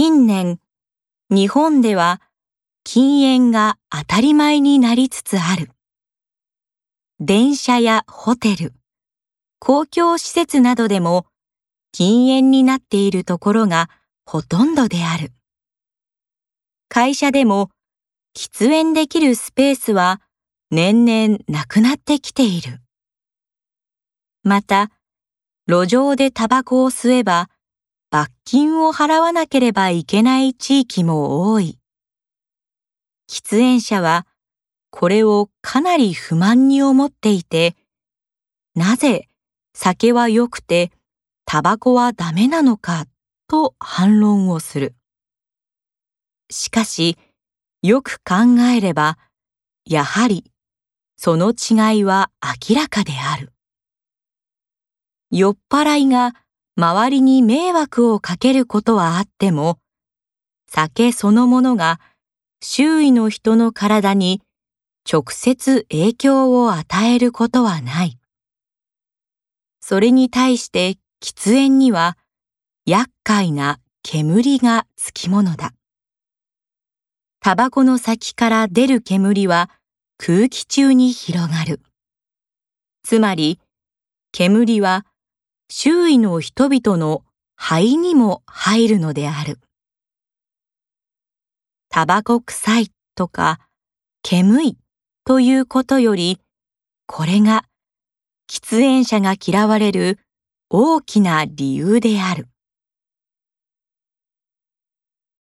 近年、日本では禁煙が当たり前になりつつある。電車やホテル、公共施設などでも禁煙になっているところがほとんどである。会社でも喫煙できるスペースは年々なくなってきている。また、路上でタバコを吸えば罰金を払わなければいけない地域も多い。喫煙者はこれをかなり不満に思っていて、なぜ酒は良くてタバコはダメなのかと反論をする。しかし、よく考えれば、やはりその違いは明らかである。酔っ払いが周りに迷惑をかけることはあっても、酒そのものが周囲の人の体に直接影響を与えることはない。それに対して喫煙には厄介な煙がつきものだ。タバコの先から出る煙は空気中に広がる。つまり、煙は周囲の人々の肺にも入るのである。タバコ臭いとか煙いということより、これが喫煙者が嫌われる大きな理由である。